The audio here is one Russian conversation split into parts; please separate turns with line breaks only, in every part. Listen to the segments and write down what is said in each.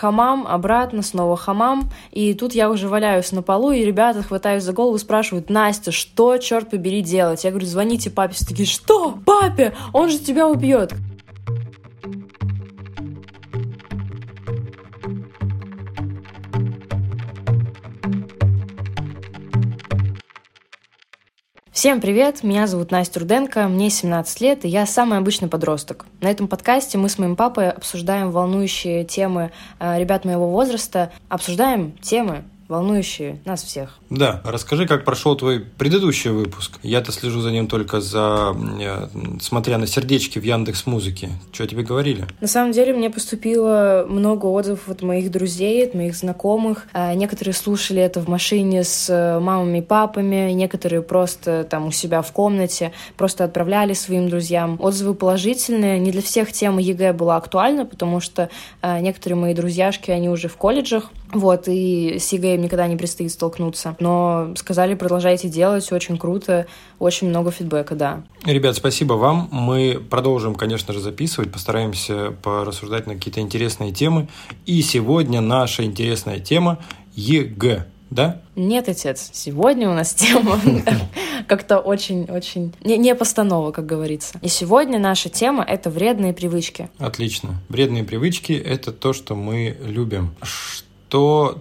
Хамам, обратно, снова хамам. И тут я уже валяюсь на полу, и ребята хватают за голову, спрашивают, Настя, что, черт побери, делать? Я говорю, звоните папе. Все такие, что? Папе? Он же тебя убьет. Всем привет, меня зовут Настя Руденко, мне 17 лет, и я самый обычный подросток. На этом подкасте мы с моим папой обсуждаем волнующие темы э, ребят моего возраста, обсуждаем темы, волнующие нас всех.
Да, расскажи, как прошел твой предыдущий выпуск. Я-то слежу за ним только за, э, смотря на сердечки в Яндекс Музыке. Что тебе говорили?
На самом деле мне поступило много отзывов от моих друзей, от моих знакомых. А, некоторые слушали это в машине с э, мамами и папами, некоторые просто там у себя в комнате, просто отправляли своим друзьям. Отзывы положительные. Не для всех тема ЕГЭ была актуальна, потому что а, некоторые мои друзьяшки, они уже в колледжах, вот, и с ЕГЭ им никогда не предстоит столкнуться. Но сказали, продолжайте делать, очень круто, очень много фидбэка, да.
Ребят, спасибо вам. Мы продолжим, конечно же, записывать, постараемся порассуждать на какие-то интересные темы. И сегодня наша интересная тема ЕГЭ да?
Нет, отец, сегодня у нас тема как-то очень-очень... Не, не постанова, как говорится. И сегодня наша тема — это вредные привычки.
Отлично. Вредные привычки — это то, что мы любим. Что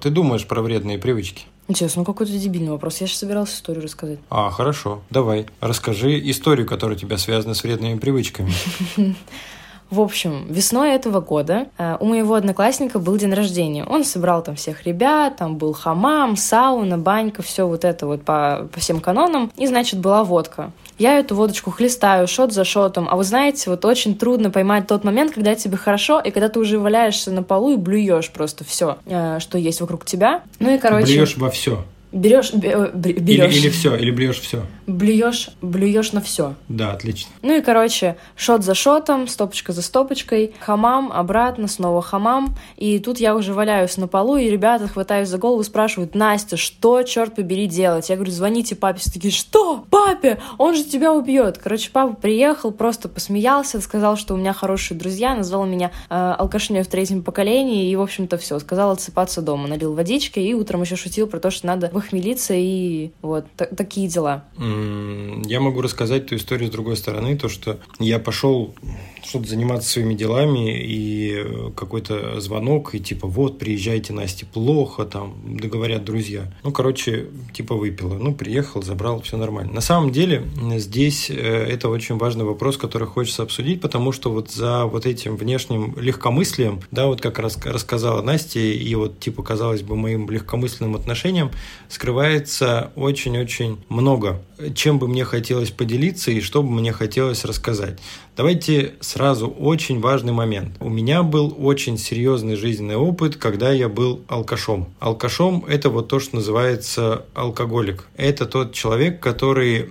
ты думаешь про вредные привычки?
Интересно, ну какой-то дебильный вопрос. Я же собирался историю рассказать.
А, хорошо. Давай. Расскажи историю, которая у тебя связана с вредными привычками.
В общем, весной этого года э, у моего одноклассника был день рождения. Он собрал там всех ребят, там был хамам, сауна, банька, все вот это вот по, по всем канонам. И, значит, была водка. Я эту водочку хлестаю шот за шотом. А вы знаете, вот очень трудно поймать тот момент, когда тебе хорошо, и когда ты уже валяешься на полу и блюешь просто все, э, что есть вокруг тебя. Ну и, короче...
Блюешь во все.
Берешь, берешь.
Или, или все, или блюешь все.
Блюешь, блюешь на все.
Да, отлично.
Ну и, короче, шот за шотом, стопочка за стопочкой, хамам, обратно, снова хамам. И тут я уже валяюсь на полу, и ребята хватают за голову, спрашивают, Настя, что, черт побери, делать? Я говорю, звоните папе. Все такие, что? Папе? Он же тебя убьет. Короче, папа приехал, просто посмеялся, сказал, что у меня хорошие друзья, назвал меня э, алкашней в третьем поколении, и, в общем-то, все. Сказал отсыпаться дома. Налил водички, и утром еще шутил про то, что надо выхмелиться, и вот такие дела.
Я могу рассказать ту историю с другой стороны, то, что я пошел что-то заниматься своими делами, и э, какой-то звонок, и типа, вот, приезжайте, Насте, плохо, там, договорят друзья. Ну, короче, типа выпила. Ну, приехал, забрал, все нормально. На самом деле, здесь э, это очень важный вопрос, который хочется обсудить, потому что вот за вот этим внешним легкомыслием, да, вот как рассказала Настя, и вот, типа, казалось бы, моим легкомысленным отношением скрывается очень-очень много, чем бы мне хотелось поделиться и что бы мне хотелось рассказать. Давайте сразу очень важный момент. У меня был очень серьезный жизненный опыт, когда я был алкашом. Алкашом – это вот то, что называется алкоголик. Это тот человек, который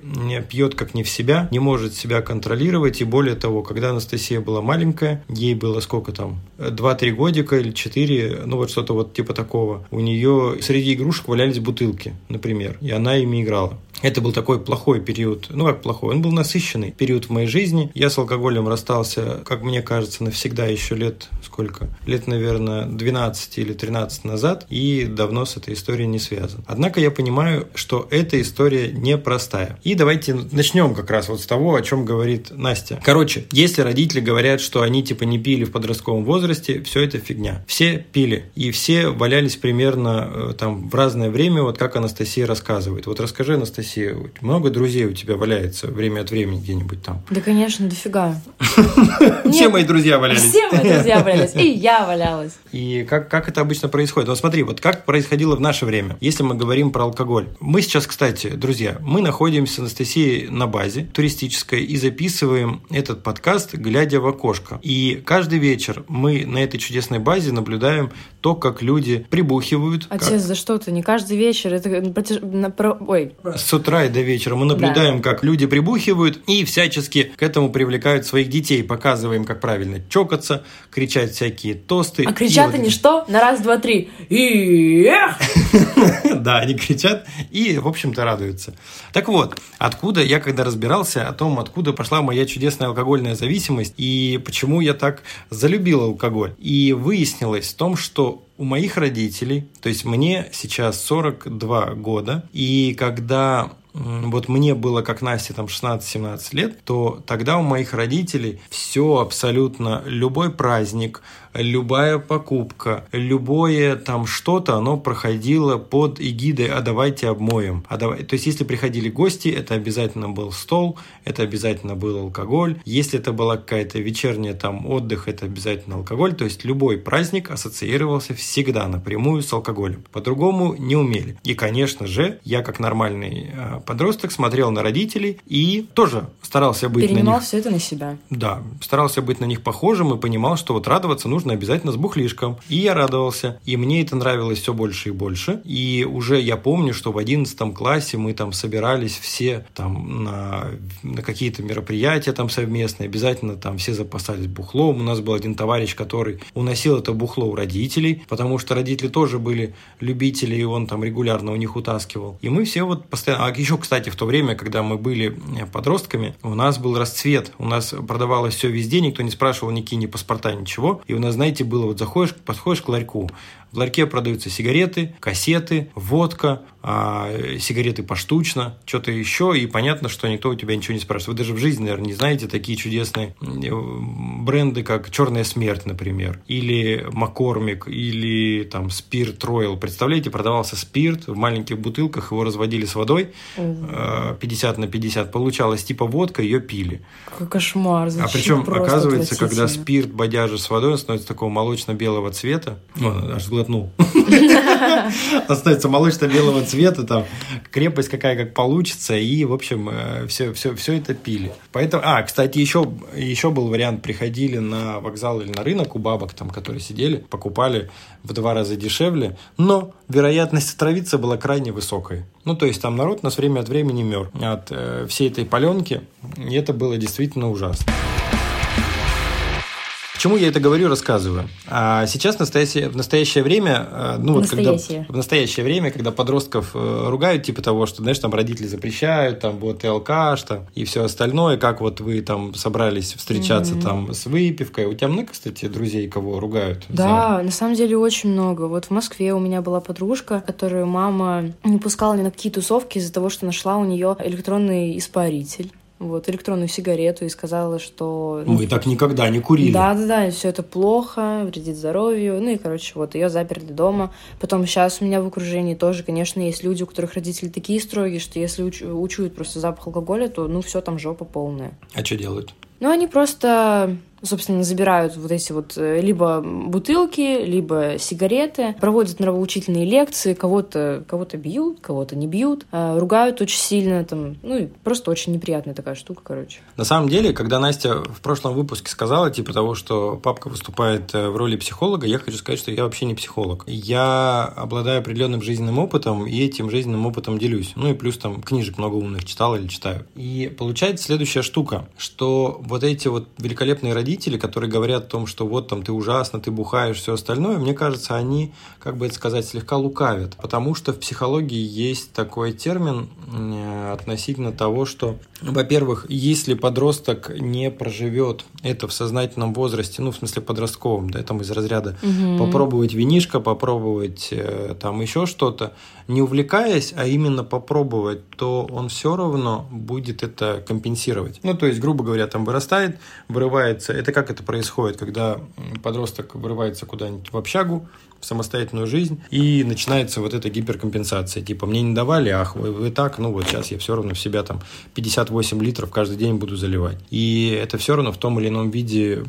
пьет как не в себя, не может себя контролировать. И более того, когда Анастасия была маленькая, ей было сколько там, 2-3 годика или 4, ну вот что-то вот типа такого. У нее среди игрушек валялись бутылки, например, и она ими играла. Это был такой плохой период, ну как плохой, он был насыщенный период в моей жизни. Я с алкоголем расстался, как мне кажется, навсегда еще лет сколько? Лет, наверное, 12 или 13 назад, и давно с этой историей не связан. Однако я понимаю, что эта история непростая. И давайте начнем как раз вот с того, о чем говорит Настя. Короче, если родители говорят, что они типа не пили в подростковом возрасте, все это фигня. Все пили, и все валялись примерно э, там в разное время, вот как Анастасия рассказывает. Вот расскажи, Анастасия, Анастасия, много друзей у тебя валяется время от времени где-нибудь там?
Да, конечно, дофига.
Все мои друзья валялись.
Все мои друзья валялись, и я валялась.
И как, как это обычно происходит? Вот смотри, вот как происходило в наше время, если мы говорим про алкоголь. Мы сейчас, кстати, друзья, мы находимся с Анастасией на базе туристической и записываем этот подкаст, глядя в окошко. И каждый вечер мы на этой чудесной базе наблюдаем то, как люди прибухивают.
Отец,
как...
за что ты? Не каждый вечер. Это на... Ой.
С утра и до вечера мы наблюдаем, да. как люди прибухивают и всячески к этому привлекают своих детей. Показываем, как правильно чокаться, кричать всякие тосты.
А кричат вот... они что? На раз, два, три. И
Да, они кричат и, в общем-то, радуются. Так вот, откуда я когда разбирался о том, откуда пошла моя чудесная алкогольная зависимость и почему я так залюбил алкоголь. И выяснилось в том, что у моих родителей, то есть мне сейчас 42 года, и когда вот мне было, как Насте, там 16-17 лет, то тогда у моих родителей все абсолютно, любой праздник, любая покупка, любое там что-то, оно проходило под эгидой «а давайте обмоем». А давай... То есть, если приходили гости, это обязательно был стол, это обязательно был алкоголь. Если это была какая-то вечерняя там отдых, это обязательно алкоголь. То есть, любой праздник ассоциировался всегда напрямую с алкоголем. По-другому не умели. И, конечно же, я как нормальный а, подросток смотрел на родителей и тоже старался быть
Перенимал
на них...
все это на себя.
Да, старался быть на них похожим и понимал, что вот радоваться нужно нужно обязательно с бухлишком. И я радовался. И мне это нравилось все больше и больше. И уже я помню, что в 11 классе мы там собирались все там на, на какие-то мероприятия там совместные. Обязательно там все запасались бухлом. У нас был один товарищ, который уносил это бухло у родителей, потому что родители тоже были любители, и он там регулярно у них утаскивал. И мы все вот постоянно... А еще, кстати, в то время, когда мы были подростками, у нас был расцвет. У нас продавалось все везде, никто не спрашивал никакие ни паспорта, ничего. И у нас знаете, было вот заходишь, подходишь к ларьку, в ларьке продаются сигареты, кассеты, водка, а, сигареты поштучно, что-то еще, и понятно, что никто у тебя ничего не спрашивает. Вы даже в жизни, наверное, не знаете такие чудесные бренды, как «Черная смерть», например, или «Маккормик», или там «Спирт Ройл». Представляете, продавался спирт в маленьких бутылках, его разводили с водой, 50 на 50, получалось типа водка, ее пили.
Какой кошмар.
А причем, оказывается, когда спирт бодяжишь с водой, он становится такого молочно-белого цвета, ну, аж сглотнул, становится молочно-белого цвета, там, крепость какая как получится, и, в общем, все, все, все это пили. Поэтому, а, кстати, еще, еще был вариант, приходили на вокзал или на рынок у бабок, там, которые сидели, покупали в два раза дешевле, но вероятность отравиться была крайне высокой. Ну, то есть, там народ нас время от времени мер от э, всей этой паленки, и это было действительно ужасно. Почему я это говорю, рассказываю? А сейчас в настоящее, в настоящее время, э, ну вот когда в настоящее время, когда подростков э, ругают типа того, что, знаешь, там родители запрещают, там вот и алкаш, там и все остальное, как вот вы там собрались встречаться mm-hmm. там с выпивкой. У тебя много, кстати, друзей, кого ругают?
Да, за... на самом деле очень много. Вот в Москве у меня была подружка, которую мама не пускала ни на какие тусовки из-за того, что нашла у нее электронный испаритель вот, электронную сигарету и сказала, что...
Мы так никогда не курили.
Да-да-да, все это плохо, вредит здоровью. Ну и, короче, вот ее заперли дома. Потом сейчас у меня в окружении тоже, конечно, есть люди, у которых родители такие строгие, что если уч- учуют просто запах алкоголя, то, ну, все там жопа полная.
А что делают?
Ну, они просто собственно, забирают вот эти вот э, либо бутылки, либо сигареты, проводят нравоучительные лекции, кого-то кого бьют, кого-то не бьют, э, ругают очень сильно, там, ну, и просто очень неприятная такая штука, короче.
На самом деле, когда Настя в прошлом выпуске сказала, типа того, что папка выступает э, в роли психолога, я хочу сказать, что я вообще не психолог. Я обладаю определенным жизненным опытом, и этим жизненным опытом делюсь. Ну, и плюс там книжек много умных читал или читаю. И получается следующая штука, что вот эти вот великолепные родители родители, которые говорят о том, что вот там ты ужасно, ты бухаешь, все остальное, мне кажется, они, как бы это сказать, слегка лукавят. Потому что в психологии есть такой термин э, относительно того, что, во-первых, если подросток не проживет это в сознательном возрасте, ну, в смысле подростковом, да, там из разряда угу. попробовать винишко, попробовать э, там еще что-то, не увлекаясь, а именно попробовать, то он все равно будет это компенсировать. Ну, то есть, грубо говоря, там вырастает, вырывается это как это происходит, когда подросток вырывается куда-нибудь в общагу, в самостоятельную жизнь, и начинается вот эта гиперкомпенсация. Типа, мне не давали, ах, вы, вы так, ну вот сейчас я все равно в себя там 58 литров каждый день буду заливать. И это все равно в том или ином виде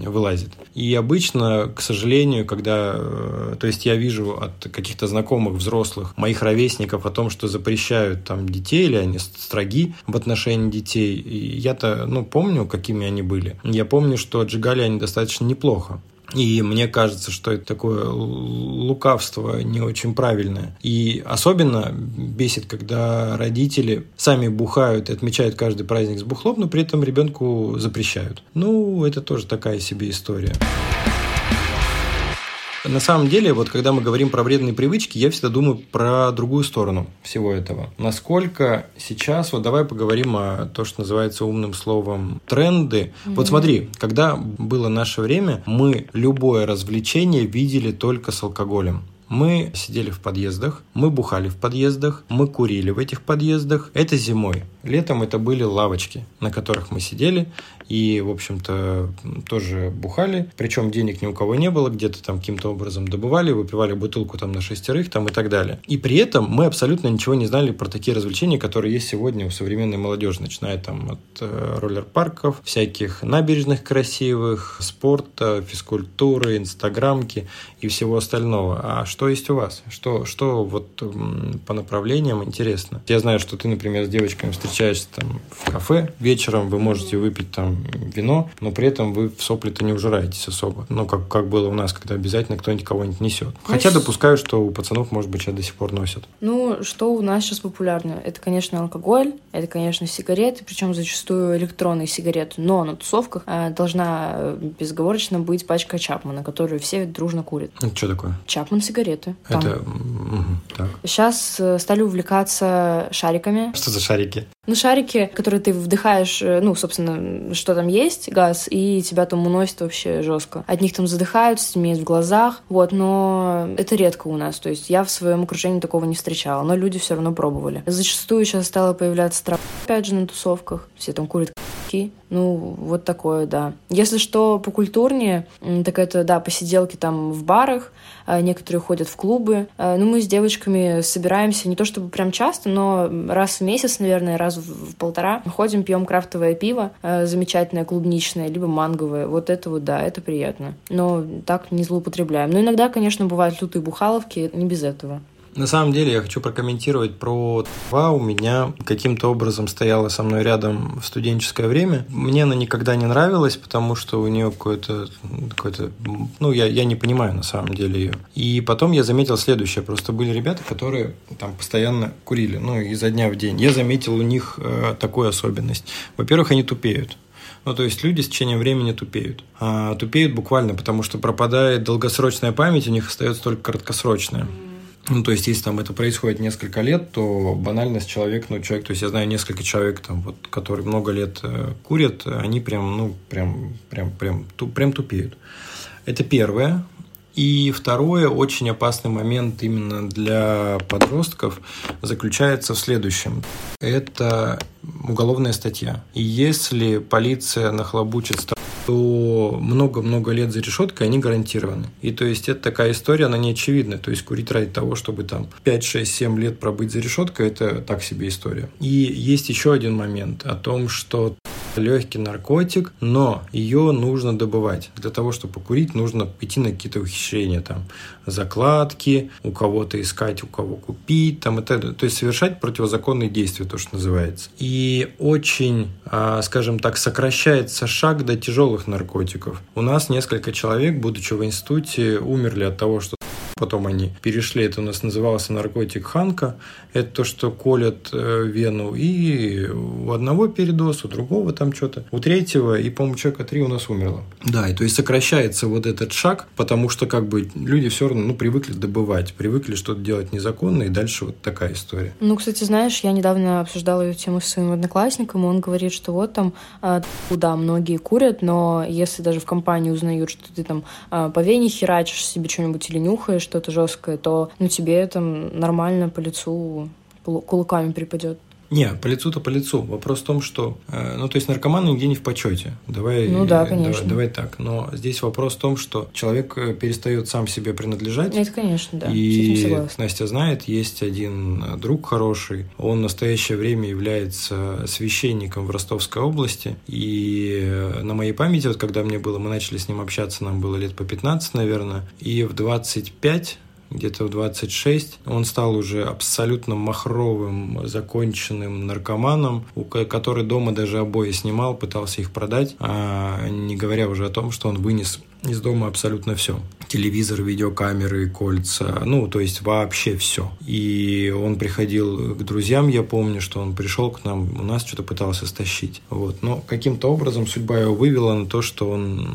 вылазит. И обычно, к сожалению, когда, э, то есть я вижу от каких-то знакомых взрослых, моих ровесников о том, что запрещают там детей, или они строги в отношении детей, я-то, ну, помню, какими они были. Я помню, что отжигали они достаточно неплохо. И мне кажется, что это такое лукавство не очень правильное. И особенно бесит, когда родители сами бухают и отмечают каждый праздник с бухлом, но при этом ребенку запрещают. Ну, это тоже такая себе история. На самом деле, вот когда мы говорим про вредные привычки, я всегда думаю про другую сторону всего этого. Насколько сейчас, вот давай поговорим о то, что называется умным словом тренды. Mm-hmm. Вот смотри, когда было наше время, мы любое развлечение видели только с алкоголем. Мы сидели в подъездах, мы бухали в подъездах, мы курили в этих подъездах. Это зимой. Летом это были лавочки, на которых мы сидели и, в общем-то, тоже бухали. Причем денег ни у кого не было, где-то там каким-то образом добывали, выпивали бутылку там на шестерых там и так далее. И при этом мы абсолютно ничего не знали про такие развлечения, которые есть сегодня у современной молодежи, начиная там от э, роллер-парков, всяких набережных красивых, спорта, физкультуры, инстаграмки и всего остального. А что есть у вас? Что, что вот по направлениям интересно? Я знаю, что ты, например, с девочками встречаешься там в кафе вечером, вы можете выпить там вино, но при этом вы в сопли-то не ужираетесь особо. Ну, как, как было у нас, когда обязательно кто-нибудь кого-нибудь несет. Хотя допускаю, что у пацанов, может быть, сейчас до сих пор носят.
Ну, что у нас сейчас популярно? Это, конечно, алкоголь, это, конечно, сигареты, причем зачастую электронные сигареты. Но на тусовках э, должна э, безговорочно быть пачка Чапмана, которую все дружно курят.
Это что такое?
Чапман сигареты.
Там. Это... Угу, так.
Сейчас э, стали увлекаться шариками.
Что за шарики?
Ну, шарики, которые ты вдыхаешь, э, ну, собственно, что там есть, газ, и тебя там уносит вообще жестко. От них там задыхаются, темнеет в глазах, вот, но это редко у нас, то есть я в своем окружении такого не встречала, но люди все равно пробовали. Зачастую сейчас стало появляться трава, опять же, на тусовках, все там курят ну, вот такое, да. Если что покультурнее, так это, да, посиделки там в барах, а, некоторые ходят в клубы. А, ну, мы с девочками собираемся не то чтобы прям часто, но раз в месяц, наверное, раз в полтора ходим, пьем крафтовое пиво, а, замечательное клубничное, либо манговое. Вот это вот, да, это приятно. Но так не злоупотребляем. Но иногда, конечно, бывают лютые бухаловки, не без этого.
На самом деле я хочу прокомментировать про два. У меня каким-то образом стояла со мной рядом в студенческое время. Мне она никогда не нравилась, потому что у нее какое-то, какое-то ну, я, я не понимаю на самом деле ее. И потом я заметил следующее. Просто были ребята, которые там постоянно курили, ну, изо дня в день. Я заметил у них э, такую особенность. Во-первых, они тупеют. Ну, то есть люди с течением времени тупеют. А тупеют буквально, потому что пропадает долгосрочная память, у них остается только краткосрочная. Ну, то есть, если там это происходит несколько лет, то банальность человек, ну, человек, то есть, я знаю несколько человек, там, вот, которые много лет э, курят, они прям, ну, прям, прям, прям, ту, прям тупеют. Это первое. И второе, очень опасный момент именно для подростков заключается в следующем. Это уголовная статья. И если полиция нахлобучит то много-много лет за решеткой они гарантированы. И то есть это такая история, она не очевидна. То есть курить ради того, чтобы там 5, 6, 7 лет пробыть за решеткой, это так себе история. И есть еще один момент о том, что легкий наркотик, но ее нужно добывать. Для того, чтобы покурить, нужно идти на какие-то ухищрения, там, закладки, у кого-то искать, у кого купить, там, это, то есть совершать противозаконные действия, то, что называется. И очень, а, скажем так, сокращается шаг до тяжелых наркотиков. У нас несколько человек, будучи в институте, умерли от того, что Потом они перешли, это у нас назывался наркотик Ханка. Это то, что колят э, вену. И у одного передоз, у другого там что-то. У третьего, и, по-моему, человека три у нас умерло. Да, и то есть сокращается вот этот шаг, потому что как бы люди все равно ну, привыкли добывать, привыкли что-то делать незаконно, и дальше вот такая история.
Ну, кстати, знаешь, я недавно обсуждала эту тему с своим одноклассником, и он говорит, что вот там, куда а, многие курят, но если даже в компании узнают, что ты там а, по вене херачишь себе что-нибудь или нюхаешь, что-то жесткое, то ну тебе там нормально по лицу кулаками припадет.
Не, по лицу-то по лицу. Вопрос в том, что, э, ну, то есть наркоманы нигде не в почете. Давай,
ну да, конечно.
Давай, давай так. Но здесь вопрос в том, что человек э, перестает сам себе принадлежать.
Это, конечно, да.
И Настя знает, есть один э, друг хороший. Он в настоящее время является священником в Ростовской области. И э, на моей памяти, вот когда мне было, мы начали с ним общаться, нам было лет по 15, наверное. И в 25 где-то в 26, он стал уже абсолютно махровым, законченным наркоманом, который дома даже обои снимал, пытался их продать, а не говоря уже о том, что он вынес из дома абсолютно все телевизор, видеокамеры, кольца, ну, то есть вообще все. И он приходил к друзьям, я помню, что он пришел к нам, у нас что-то пытался стащить. Вот. Но каким-то образом судьба его вывела на то, что он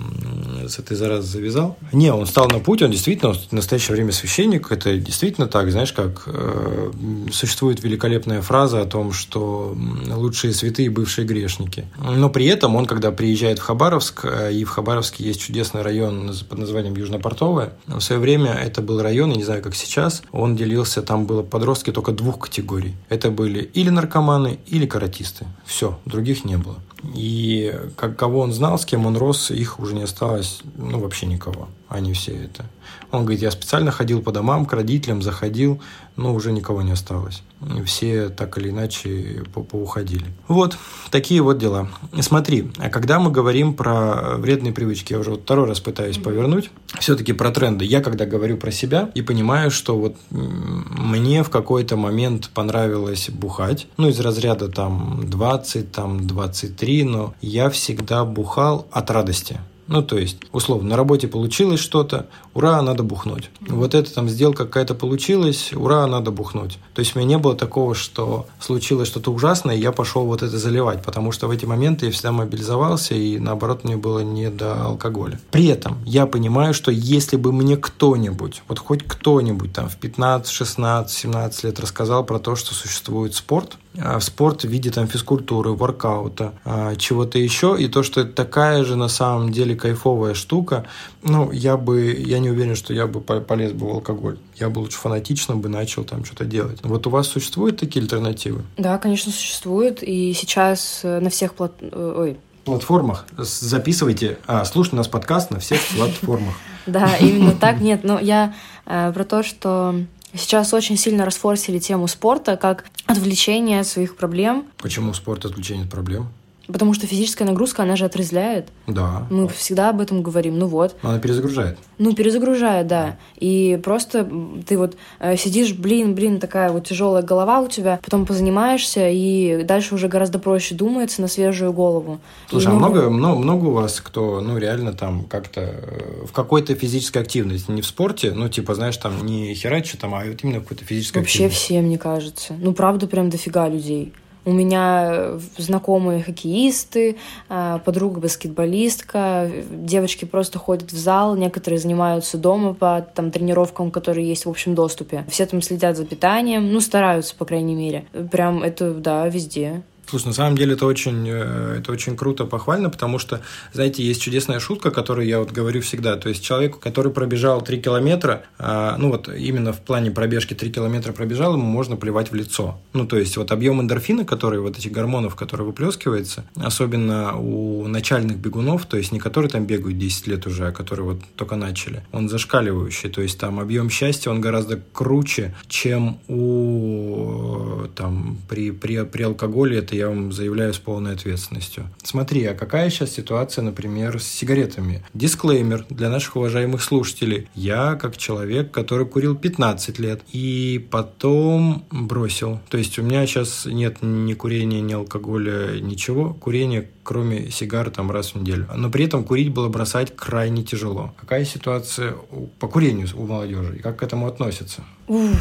с этой заразой завязал. Не, он стал на путь, он действительно в настоящее время священник, это действительно так, знаешь, как э, существует великолепная фраза о том, что лучшие святые бывшие грешники. Но при этом он, когда приезжает в Хабаровск, э, и в Хабаровске есть чудесный район под названием Южнопортовый, Портовая. В свое время это был район, я не знаю, как сейчас, он делился, там было подростки только двух категорий. Это были или наркоманы, или каратисты. Все, других не было. И как, кого он знал, с кем он рос, их уже не осталось, ну, вообще никого. Они все это. Он говорит, я специально ходил по домам, к родителям заходил, но уже никого не осталось. Все так или иначе поуходили. Вот, такие вот дела. Смотри, а когда мы говорим про вредные привычки, я уже вот второй раз пытаюсь повернуть, все-таки про тренды. Я когда говорю про себя и понимаю, что вот мне в какой-то момент понравилось бухать, ну, из разряда там 20, там 23, но я всегда бухал от радости. Ну, то есть, условно, на работе получилось что-то, ура, надо бухнуть. Вот это там сделка какая-то получилась, ура, надо бухнуть. То есть, у меня не было такого, что случилось что-то ужасное, и я пошел вот это заливать, потому что в эти моменты я всегда мобилизовался, и наоборот, мне было не до алкоголя. При этом я понимаю, что если бы мне кто-нибудь, вот хоть кто-нибудь там в 15, 16, 17 лет рассказал про то, что существует спорт, в спорт в виде там физкультуры, воркаута, а, чего-то еще, и то, что это такая же на самом деле кайфовая штука, ну, я бы, я не уверен, что я бы полез бы в алкоголь. Я бы лучше фанатично бы начал там что-то делать. Вот у вас существуют такие альтернативы?
Да, конечно, существуют, и сейчас э, на всех плат... Э, ой,
платформах. Записывайте, а, слушайте нас подкаст на всех платформах.
Да, именно так. Нет, но я э, про то, что Сейчас очень сильно расфорсили тему спорта как отвлечение от своих проблем.
Почему спорт отвлечение от проблем?
Потому что физическая нагрузка, она же отрезляет.
Да.
Мы всегда об этом говорим. Ну вот.
Она перезагружает.
Ну, перезагружает, да. И просто ты вот э, сидишь, блин, блин, такая вот тяжелая голова у тебя, потом позанимаешься, и дальше уже гораздо проще думается на свежую голову.
Слушай,
и,
а много, много, много у вас кто, ну, реально там как-то э, в какой-то физической активности, не в спорте, ну, типа, знаешь, там не херачи, там, а вот именно в какой-то физической
Вообще
активности?
все, мне кажется. Ну, правда, прям дофига людей. У меня знакомые хоккеисты, а, подруга баскетболистка, девочки просто ходят в зал, некоторые занимаются дома по там, тренировкам, которые есть в общем доступе. Все там следят за питанием, ну, стараются, по крайней мере. Прям это, да, везде.
Слушай, на самом деле это очень, э, это очень круто, похвально, потому что, знаете, есть чудесная шутка, которую я вот говорю всегда. То есть человеку, который пробежал 3 километра, а, ну вот именно в плане пробежки 3 километра пробежал, ему можно плевать в лицо. Ну то есть вот объем эндорфина, который вот этих гормонов, который выплескивается, особенно у начальных бегунов, то есть не которые там бегают 10 лет уже, а которые вот только начали, он зашкаливающий. То есть там объем счастья, он гораздо круче, чем у там при, при, при алкоголе это я вам заявляю с полной ответственностью. Смотри, а какая сейчас ситуация, например, с сигаретами? Дисклеймер для наших уважаемых слушателей. Я как человек, который курил 15 лет и потом бросил. То есть у меня сейчас нет ни курения, ни алкоголя, ничего. Курение кроме сигар там раз в неделю. Но при этом курить было бросать крайне тяжело. Какая ситуация по курению у молодежи и как к этому относятся?
Ух,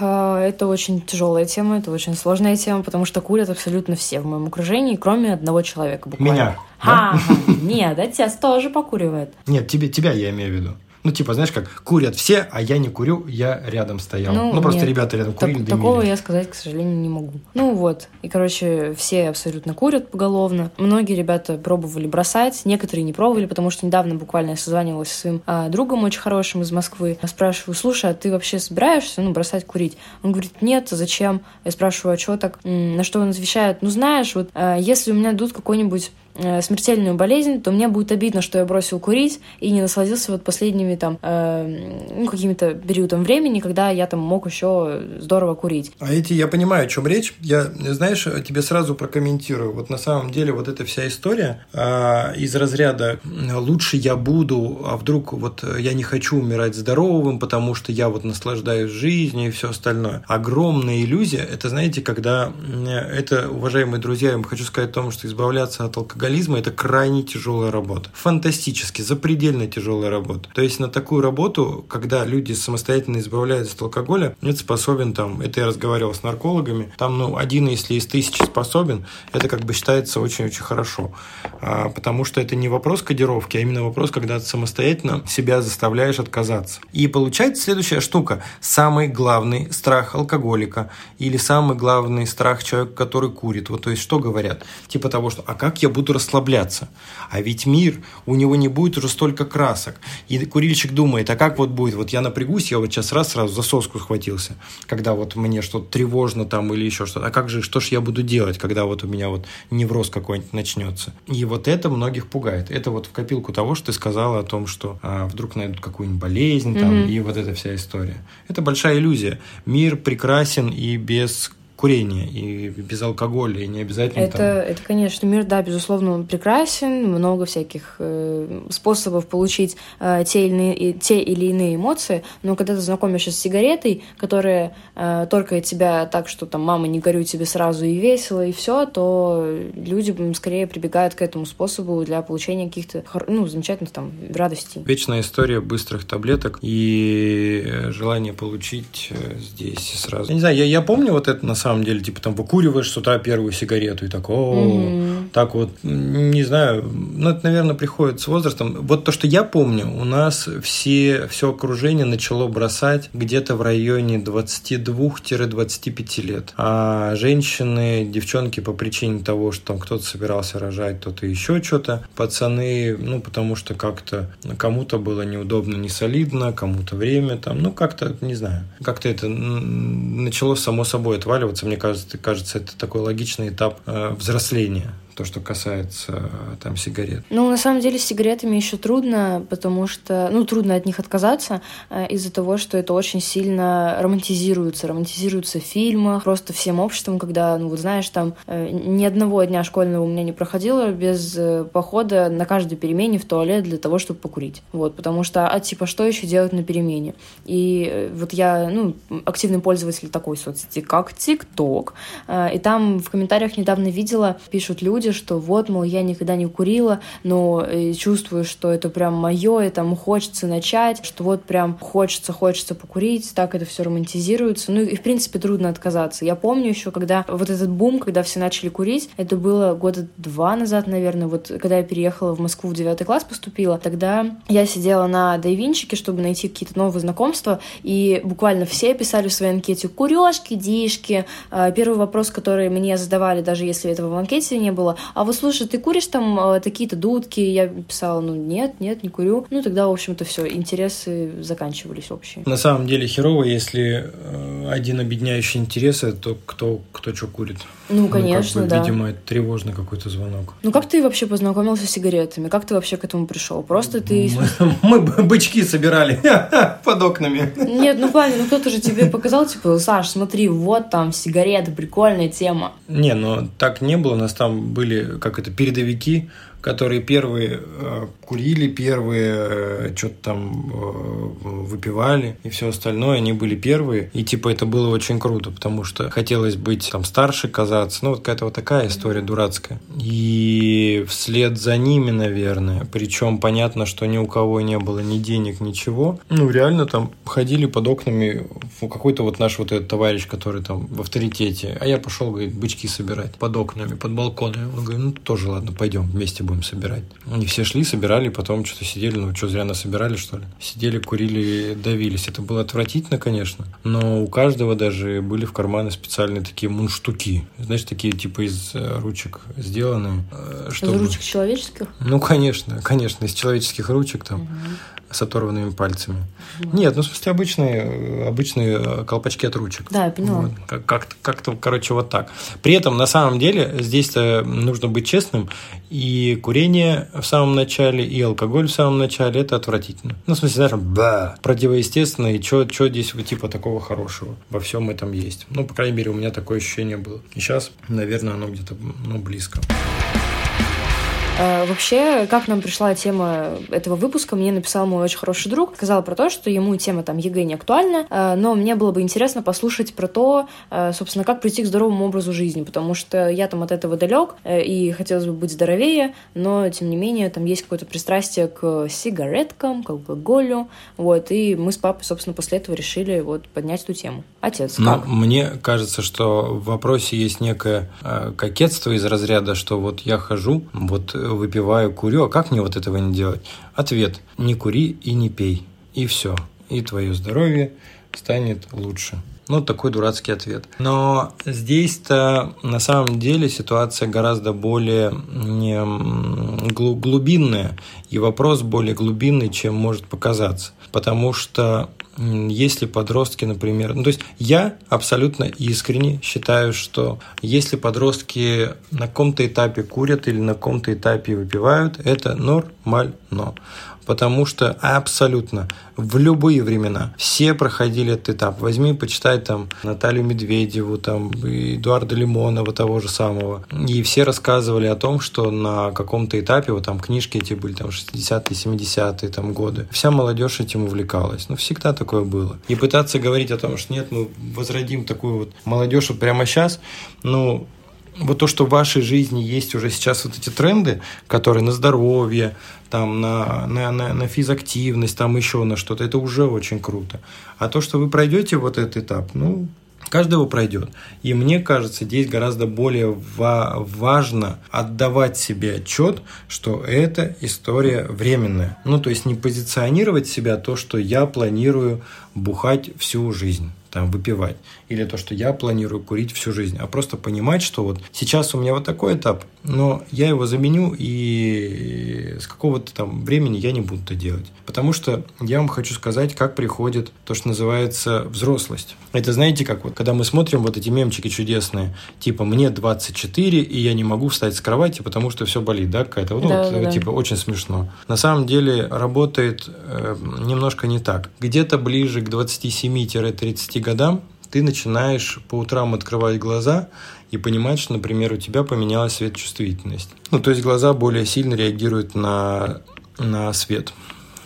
а, это очень тяжелая тема, это очень сложная тема, потому что курят абсолютно все в моем окружении, кроме одного человека буквально.
Меня?
А, да? нет, отец тоже покуривает.
Нет, тебе, тебя я имею в виду. Ну, типа, знаешь, как курят все, а я не курю, я рядом стоял. Ну, ну просто нет, ребята рядом курили, так,
Такого я сказать, к сожалению, не могу. Ну вот, и, короче, все абсолютно курят поголовно. Многие ребята пробовали бросать, некоторые не пробовали, потому что недавно буквально я созванивалась со своим а, другом очень хорошим из Москвы. Я спрашиваю, слушай, а ты вообще собираешься, ну, бросать курить? Он говорит, нет, зачем? Я спрашиваю, а что так? На что он отвечает, ну, знаешь, вот, а, если у меня идут какой-нибудь смертельную болезнь, то мне будет обидно, что я бросил курить и не насладился вот последними там э, ну, какими-то периодом времени, когда я там мог еще здорово курить.
А эти, я понимаю, о чем речь. Я, знаешь, тебе сразу прокомментирую. Вот на самом деле вот эта вся история э, из разряда «лучше я буду, а вдруг вот я не хочу умирать здоровым, потому что я вот наслаждаюсь жизнью и все остальное». Огромная иллюзия. Это, знаете, когда это, уважаемые друзья, я вам хочу сказать о том, что избавляться от алкоголя алкоголизма – это крайне тяжелая работа. Фантастически, запредельно тяжелая работа. То есть на такую работу, когда люди самостоятельно избавляются от алкоголя, нет способен там, это я разговаривал с наркологами, там, ну, один, если из тысячи способен, это как бы считается очень-очень хорошо. А, потому что это не вопрос кодировки, а именно вопрос, когда ты самостоятельно себя заставляешь отказаться. И получается следующая штука. Самый главный страх алкоголика или самый главный страх человека, который курит. Вот то есть что говорят? Типа того, что «а как я буду расслабляться?» А ведь мир, у него не будет уже столько красок. И курильщик думает, а как вот будет? Вот я напрягусь, я вот сейчас раз сразу за соску схватился, когда вот мне что-то тревожно там или еще что-то. А как же, что ж я буду делать, когда вот у меня вот невроз какой-нибудь начнется? И вот это многих пугает. Это вот в копилку того, что ты сказала о том, что а, вдруг найдут какую-нибудь болезнь там, mm-hmm. и вот эта вся история. Это большая иллюзия. Мир прекрасен и без курения и без алкоголя, и не обязательно
это,
там...
Это, конечно, мир, да, безусловно, прекрасен, много всяких э, способов получить э, те, или иные, те или иные эмоции, но когда ты знакомишься с сигаретой, которая э, торкает тебя так, что там «мама, не горю тебе сразу и весело», и все, то люди скорее прибегают к этому способу для получения каких-то, ну, замечательных там радостей.
Вечная история быстрых таблеток и э, желание получить э, здесь сразу. Я не знаю, я, я помню вот это на самом самом деле, типа там выкуриваешь с утра первую сигарету и так, о, mm-hmm. так вот, не знаю, ну это, наверное, приходит с возрастом. Вот то, что я помню, у нас все, все окружение начало бросать где-то в районе 22-25 лет. А женщины, девчонки по причине того, что там кто-то собирался рожать, кто-то еще что-то, пацаны, ну, потому что как-то кому-то было неудобно, не солидно, кому-то время там, ну, как-то, не знаю, как-то это начало само собой отваливаться становится, мне кажется, кажется, это такой логичный этап э, взросления то, что касается э, там сигарет.
Ну, на самом деле, с сигаретами еще трудно, потому что, ну, трудно от них отказаться э, из-за того, что это очень сильно романтизируется, романтизируется в фильмах, просто всем обществом, когда, ну, вот знаешь, там э, ни одного дня школьного у меня не проходило без похода на каждой перемене в туалет для того, чтобы покурить. Вот, потому что, а типа, что еще делать на перемене? И вот я, ну, активный пользователь такой соцсети, как ТикТок, и там в комментариях недавно видела, пишут люди, люди, что вот, мол, я никогда не курила, но э, чувствую, что это прям мое, и там хочется начать, что вот прям хочется, хочется покурить, так это все романтизируется. Ну и, в принципе, трудно отказаться. Я помню еще, когда вот этот бум, когда все начали курить, это было года два назад, наверное, вот когда я переехала в Москву в девятый класс поступила, тогда я сидела на Дайвинчике, чтобы найти какие-то новые знакомства, и буквально все писали в своей анкете «курешки, дишки». А, первый вопрос, который мне задавали, даже если этого в анкете не было, а вот слушай, ты куришь там э, такие-то дудки? Я писала, ну нет, нет, не курю. Ну тогда, в общем-то, все, интересы заканчивались общие.
На самом деле херово, если э, один объединяющий интересы, то кто, кто что курит.
Ну, конечно,
ну, как
бы,
да. Видимо, это тревожный какой-то звонок.
Ну, как ты вообще познакомился с сигаретами? Как ты вообще к этому пришел? Просто ты...
Мы, мы бычки собирали под окнами.
Нет, ну, правильно, ну кто-то же тебе показал, типа, Саш, смотри, вот там сигареты, прикольная тема.
Не, ну, так не было. У нас там были, как это, передовики, которые первые э, курили, первые э, что-то там э, выпивали и все остальное, они были первые. И типа это было очень круто, потому что хотелось быть там старше, казаться. Ну, вот какая-то вот такая история дурацкая. И вслед за ними, наверное, причем понятно, что ни у кого не было ни денег, ничего. Ну, реально там ходили под окнами какой-то вот наш вот этот товарищ, который там в авторитете. А я пошел, говорит, бычки собирать под окнами, под балконами. Он говорит, ну, тоже ладно, пойдем, вместе будем будем собирать. Они все шли, собирали, потом что-то сидели, ну что, зря насобирали, что ли? Сидели, курили, давились. Это было отвратительно, конечно, но у каждого даже были в карманы специальные такие мунштуки. Знаешь, такие типа из э, ручек сделанные.
Э, чтобы... Из ручек человеческих?
Ну, конечно, конечно, из человеческих ручек там. Угу с оторванными пальцами. Mm. Нет, ну, в смысле, обычные, обычные э, колпачки от ручек.
Да, я поняла.
Вот. Как-то, как-то, короче, вот так. При этом, на самом деле, здесь нужно быть честным, и курение в самом начале, и алкоголь в самом начале – это отвратительно. Ну, в смысле, знаешь, ба, противоестественно, и что здесь типа такого хорошего во всем этом есть. Ну, по крайней мере, у меня такое ощущение было. И сейчас, наверное, оно где-то ну, близко.
Э, вообще, как нам пришла тема этого выпуска, мне написал мой очень хороший друг, сказал про то, что ему тема там ЕГЭ не актуальна, э, но мне было бы интересно послушать про то, э, собственно, как прийти к здоровому образу жизни, потому что я там от этого далек, и хотелось бы быть здоровее, но, тем не менее, там есть какое-то пристрастие к сигареткам, к алкоголю, вот, и мы с папой, собственно, после этого решили вот поднять эту тему. Отец,
но
как?
Мне кажется, что в вопросе есть некое кокетство из разряда, что вот я хожу, вот выпиваю, курю, а как мне вот этого не делать? Ответ – не кури и не пей. И все. И твое здоровье станет лучше. Ну, такой дурацкий ответ. Но здесь-то на самом деле ситуация гораздо более глубинная, и вопрос более глубинный, чем может показаться. Потому что если подростки, например, ну то есть я абсолютно искренне считаю, что если подростки на каком-то этапе курят или на каком-то этапе выпивают, это нормально потому что абсолютно в любые времена все проходили этот этап. Возьми, почитай там Наталью Медведеву, там Эдуарда Лимонова, того же самого. И все рассказывали о том, что на каком-то этапе, вот там книжки эти были, там 60-е, 70-е там годы, вся молодежь этим увлекалась. Ну, всегда такое было. И пытаться говорить о том, что нет, мы возродим такую вот молодежь вот прямо сейчас, ну, вот то, что в вашей жизни есть уже сейчас вот эти тренды, которые на здоровье, там, на, на, на, на физактивность, там еще на что-то, это уже очень круто. А то, что вы пройдете вот этот этап, ну, Каждый его пройдет. И мне кажется, здесь гораздо более ва- важно отдавать себе отчет, что это история временная. Ну, то есть не позиционировать себя то, что я планирую бухать всю жизнь там, выпивать, или то, что я планирую курить всю жизнь, а просто понимать, что вот сейчас у меня вот такой этап, но я его заменю, и с какого-то там времени я не буду это делать. Потому что я вам хочу сказать, как приходит то, что называется взрослость. Это знаете, как вот, когда мы смотрим вот эти мемчики чудесные, типа «мне 24, и я не могу встать с кровати, потому что все болит», да, какая-то, ну,
да,
вот,
да,
типа, очень смешно. На самом деле работает э, немножко не так. Где-то ближе к 27-30 годам ты начинаешь по утрам открывать глаза и понимать, что, например, у тебя поменялась светочувствительность. Ну, то есть глаза более сильно реагируют на, на свет.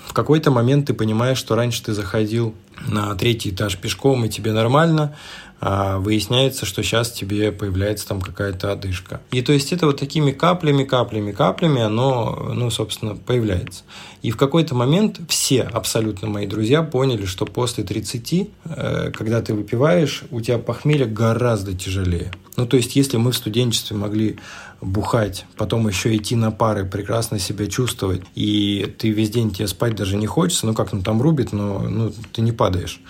В какой-то момент ты понимаешь, что раньше ты заходил на третий этаж пешком, и тебе нормально, выясняется, что сейчас тебе появляется там какая-то одышка. И то есть это вот такими каплями, каплями, каплями оно, ну, собственно, появляется. И в какой-то момент все абсолютно мои друзья поняли, что после 30, э, когда ты выпиваешь, у тебя похмелье гораздо тяжелее. Ну, то есть, если мы в студенчестве могли бухать, потом еще идти на пары, прекрасно себя чувствовать, и ты весь день тебе спать даже не хочется, ну, как ну, там рубит, но ну, ты не падаешь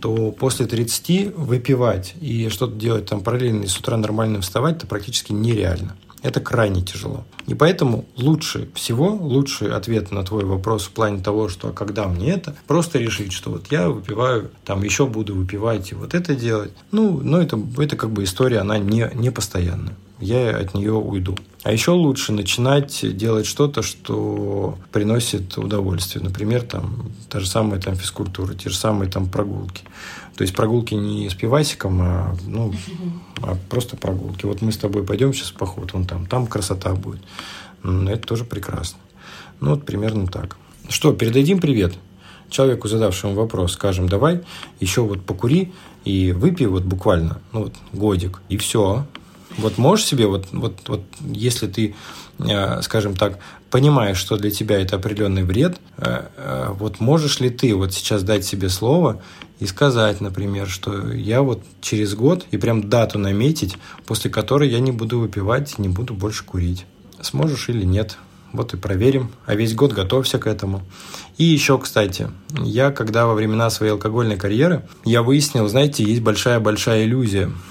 то после 30 выпивать и что-то делать там параллельно и с утра нормально вставать, это практически нереально. Это крайне тяжело. И поэтому лучше всего, лучший ответ на твой вопрос в плане того, что а когда мне это, просто решить, что вот я выпиваю, там еще буду выпивать и вот это делать. Ну, но это, это как бы история, она не, не постоянная я от нее уйду. А еще лучше начинать делать что-то, что приносит удовольствие. Например, там, та же самая там, физкультура, те же самые там прогулки. То есть прогулки не с пивасиком, а, ну, а просто прогулки. Вот мы с тобой пойдем сейчас в поход, вон там, там красота будет. Это тоже прекрасно. Ну, вот примерно так. Что, передадим привет человеку, задавшему вопрос, скажем, давай еще вот покури и выпей вот буквально, ну вот годик, и все, вот можешь себе, вот, вот, вот если ты, э, скажем так, понимаешь, что для тебя это определенный вред, э, э, вот можешь ли ты вот сейчас дать себе слово и сказать, например, что я вот через год и прям дату наметить, после которой я не буду выпивать, не буду больше курить. Сможешь или нет? Вот и проверим. А весь год готовься к этому. И еще, кстати, я когда во времена своей алкогольной карьеры, я выяснил, знаете, есть большая-большая иллюзия –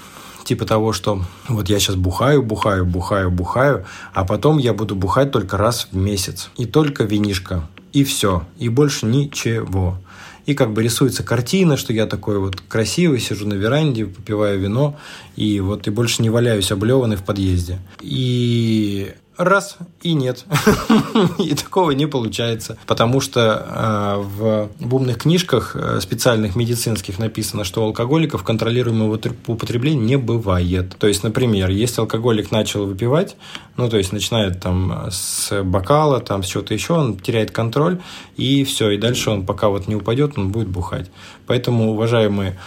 типа того, что вот я сейчас бухаю, бухаю, бухаю, бухаю, а потом я буду бухать только раз в месяц. И только винишка. И все. И больше ничего. И как бы рисуется картина, что я такой вот красивый, сижу на веранде, попиваю вино, и вот и больше не валяюсь облеванный в подъезде. И раз и нет. и такого не получается. Потому что э, в умных книжках э, специальных медицинских написано, что у алкоголиков контролируемого употребления не бывает. То есть, например, если алкоголик начал выпивать, ну, то есть начинает там с бокала, там с чего-то еще, он теряет контроль, и все, и дальше он пока вот не упадет, он будет бухать. Поэтому, уважаемые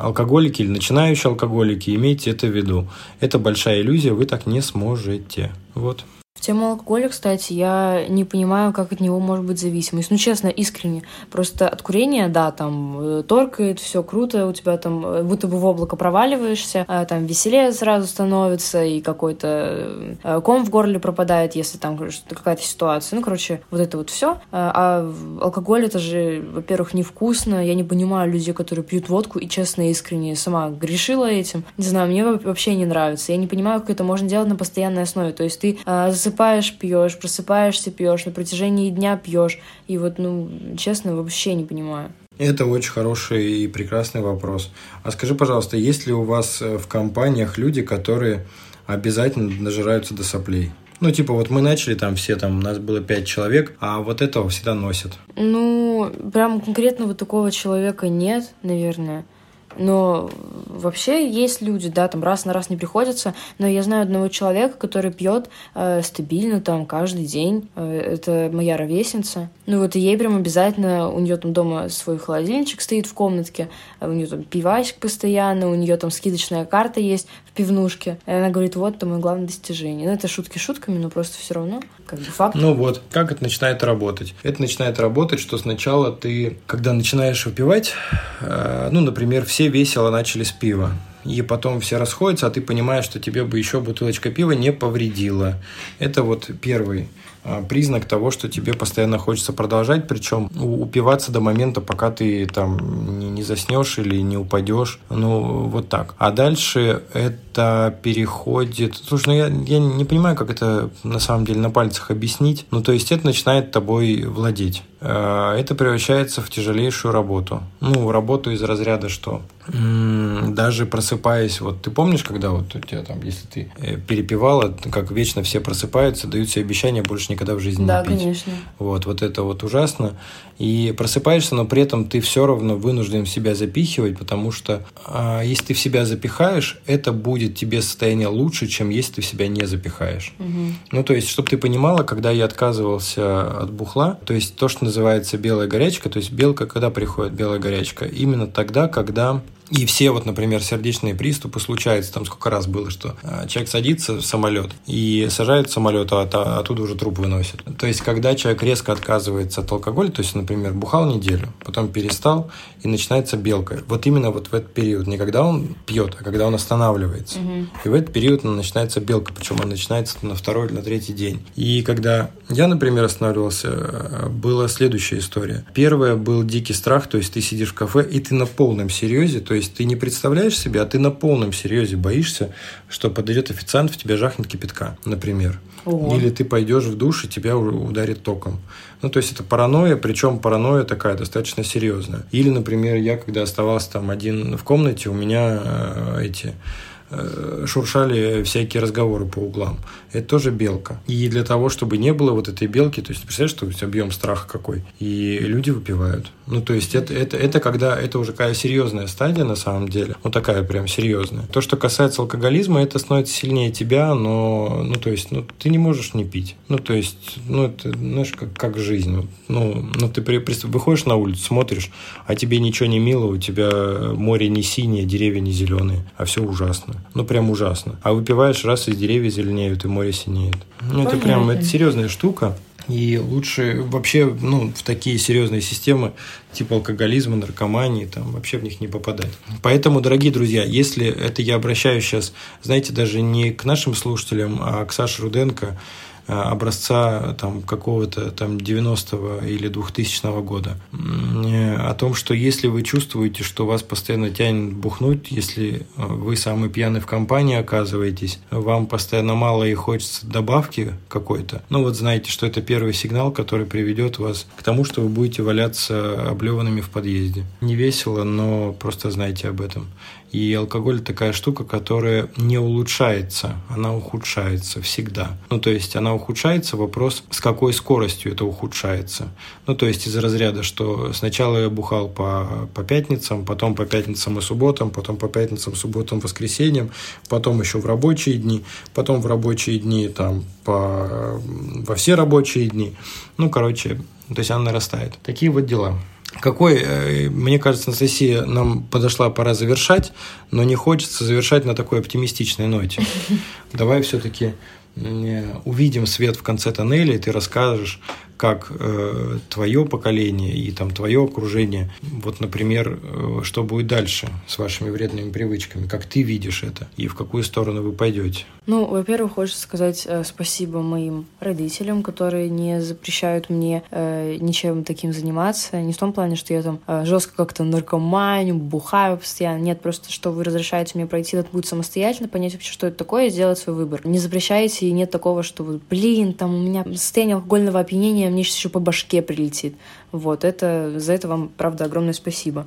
алкоголики или начинающие алкоголики, имейте это в виду. Это большая иллюзия, вы так не сможете. Вот.
В тему алкоголя, кстати, я не понимаю, как от него может быть зависимость. Ну, честно, искренне. Просто от курения, да, там э, торкает, все круто, у тебя там э, будто бы в облако проваливаешься, а там веселее сразу становится, и какой-то э, ком в горле пропадает, если там какая-то ситуация. Ну, короче, вот это вот все. А алкоголь это же, во-первых, невкусно. Я не понимаю людей, которые пьют водку, и честно, искренне сама грешила этим. Не знаю, мне вообще не нравится. Я не понимаю, как это можно делать на постоянной основе. То есть ты засыпаешь, пьешь, просыпаешься, пьешь, на протяжении дня пьешь. И вот, ну, честно, вообще не понимаю.
Это очень хороший и прекрасный вопрос. А скажи, пожалуйста, есть ли у вас э, в компаниях люди, которые обязательно нажираются до соплей? Ну, типа, вот мы начали там все, там, у нас было пять человек, а вот этого всегда носят.
Ну, прям конкретно вот такого человека нет, наверное. Но вообще есть люди, да, там раз на раз не приходится, но я знаю одного человека, который пьет э, стабильно там каждый день. Э, это моя ровесница. Ну вот и ей прям обязательно, у нее там дома свой холодильничек стоит в комнатке, у нее там пивасик постоянно, у нее там скидочная карта есть в пивнушке. И она говорит, вот это мое главное достижение. Ну это шутки шутками, но просто все равно как бы факт.
Ну вот, как это начинает работать? Это начинает работать, что сначала ты, когда начинаешь выпивать, э, ну, например, все весело начали с пива и потом все расходятся, а ты понимаешь, что тебе бы еще бутылочка пива не повредила. Это вот первый признак того, что тебе постоянно хочется продолжать, причем упиваться до момента, пока ты там не, не заснешь или не упадешь. Ну, вот так. А дальше это переходит... Слушай, ну я, я не понимаю, как это на самом деле на пальцах объяснить. Ну, то есть это начинает тобой владеть. А, это превращается в тяжелейшую работу. Ну, работу из разряда что? даже просыпаясь, вот ты помнишь, когда вот у тебя там, если ты э, перепивала, как вечно все просыпаются, дают себе обещание больше никогда в жизни
да,
не пить.
конечно.
Вот, вот это вот ужасно. И просыпаешься, но при этом ты все равно вынужден в себя запихивать, потому что а, если ты в себя запихаешь, это будет тебе состояние лучше, чем если ты в себя не запихаешь.
Угу.
Ну, то есть, чтобы ты понимала, когда я отказывался от бухла, то есть то, что называется белая горячка, то есть белка, когда приходит белая горячка, именно тогда, когда и все вот, например, сердечные приступы случаются, там сколько раз было, что а, человек садится в самолет и сажает в самолет, а, а оттуда уже труп выносит. То есть, когда человек резко отказывается от алкоголя, то есть, например, бухал неделю, потом перестал, и начинается белка. Вот именно вот в этот период, не когда он пьет, а когда он останавливается.
Угу.
И в этот период начинается белка, причем он начинается на второй или на третий день. И когда я, например, останавливался, была следующая история. Первое был дикий страх, то есть ты сидишь в кафе, и ты на полном серьезе, то есть ты не представляешь себе, а ты на полном серьезе боишься, что подойдет официант, в тебя жахнет кипятка, например.
Ого.
Или ты пойдешь в душ, и тебя ударит током. Ну, то есть это паранойя, причем паранойя такая достаточно серьезная. Или, например, я, когда оставался там один в комнате, у меня э, эти шуршали всякие разговоры по углам. Это тоже белка. И для того, чтобы не было вот этой белки, то есть, представляешь, что объем страха какой, и люди выпивают. Ну, то есть, это, это, это когда, это уже какая серьезная стадия на самом деле, ну, такая прям серьезная. То, что касается алкоголизма, это становится сильнее тебя, но, ну, то есть, ну, ты не можешь не пить. Ну, то есть, ну, это, знаешь, как, как жизнь. Ну, ну, ты при, при, выходишь на улицу, смотришь, а тебе ничего не мило, у тебя море не синее, деревья не зеленые, а все ужасно. Ну, прям ужасно. А выпиваешь раз, и деревья зеленеют, и море синеет. Ну, это прям, это серьезная штука. И лучше вообще ну, в такие серьезные системы типа алкоголизма, наркомании, там вообще в них не попадать. Поэтому, дорогие друзья, если это я обращаюсь сейчас, знаете, даже не к нашим слушателям, а к Саше Руденко, образца там какого-то там 90-го или 2000-го года. Э, о том, что если вы чувствуете, что вас постоянно тянет бухнуть, если э, вы самый пьяный в компании оказываетесь, вам постоянно мало и хочется добавки какой-то, ну вот знаете, что это первый сигнал, который приведет вас к тому, что вы будете валяться облеванными в подъезде. Не весело, но просто знайте об этом. И алкоголь такая штука, которая не улучшается, она ухудшается всегда. Ну, то есть она ухудшается, вопрос, с какой скоростью это ухудшается. Ну, то есть из разряда, что сначала я бухал по, по пятницам, потом по пятницам и субботам, потом по пятницам, субботам, воскресеньям, потом еще в рабочие дни, потом в рабочие дни там по, во все рабочие дни. Ну, короче, то есть она нарастает. Такие вот дела. Какой, э, мне кажется, Анастасия, нам подошла пора завершать, но не хочется завершать на такой оптимистичной ноте. Давай все-таки увидим свет в конце тоннеля, и ты расскажешь, как э, твое поколение и там твое окружение, вот, например, э, что будет дальше с вашими вредными привычками, как ты видишь это и в какую сторону вы пойдете?
Ну, во-первых, хочется сказать э, спасибо моим родителям, которые не запрещают мне э, ничем таким заниматься. Не в том плане, что я там э, жестко как-то наркоманю, бухаю постоянно. Нет, просто что вы разрешаете мне пройти этот путь самостоятельно, понять вообще, что это такое, и сделать свой выбор. Не запрещаете, и нет такого, что блин, там у меня состояние алкогольного опьянения, мне сейчас еще по башке прилетит. Вот, это, за это вам, правда, огромное спасибо.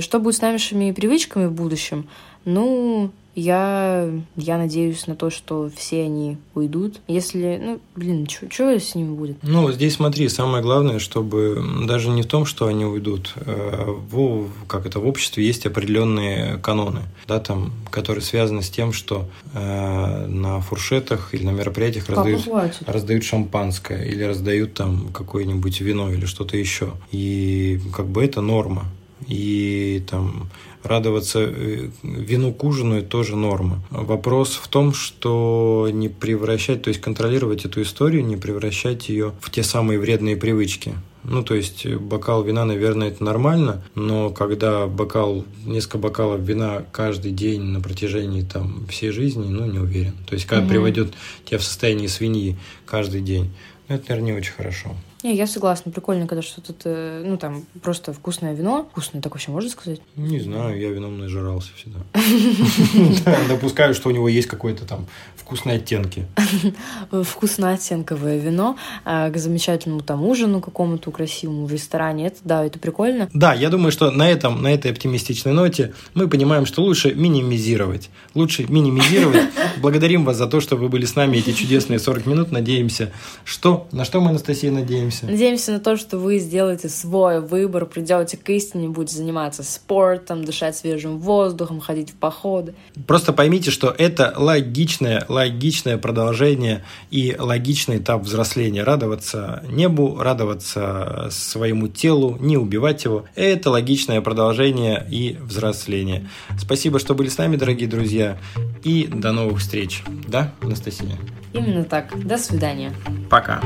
Что будет с нашими привычками в будущем? Ну, я, я надеюсь на то, что все они уйдут. Если, ну, блин, что с ними будет?
Ну, здесь смотри, самое главное, чтобы даже не в том, что они уйдут, а в, как это, в обществе есть определенные каноны, да, там, которые связаны с тем, что э, на фуршетах или на мероприятиях раздают, раздают шампанское или раздают там какое-нибудь вино или что-то еще. И как бы это норма. И там радоваться э, вину к ужину – это тоже норма. Вопрос в том, что не превращать, то есть контролировать эту историю, не превращать ее в те самые вредные привычки. Ну, то есть бокал вина, наверное, это нормально, но когда бокал, несколько бокалов вина каждый день на протяжении там всей жизни, ну, не уверен. То есть, когда угу. приводит тебя в состояние свиньи каждый день, ну, это, наверное, не очень хорошо.
Не, я согласна. Прикольно, когда что-то, ну, там, просто вкусное вино. Вкусное, так вообще можно сказать?
Не знаю, я вином нажирался всегда. Допускаю, что у него есть какой-то там вкусные оттенки.
Вкусно-оттенковое вино а, к замечательному там ужину какому-то красивому в ресторане. Это, да, это прикольно.
Да, я думаю, что на этом, на этой оптимистичной ноте мы понимаем, что лучше минимизировать. Лучше минимизировать. Благодарим вас за то, что вы были с нами эти чудесные 40 минут. Надеемся, что... На что мы, Анастасия, надеемся?
Надеемся на то, что вы сделаете свой выбор, придете к истине, будете заниматься спортом, дышать свежим воздухом, ходить в походы.
Просто поймите, что это логичное, логичное продолжение и логичный этап взросления. Радоваться небу, радоваться своему телу, не убивать его. Это логичное продолжение и взросление. Спасибо, что были с нами, дорогие друзья. И до новых встреч. Да, Анастасия?
Именно так. До свидания.
Пока.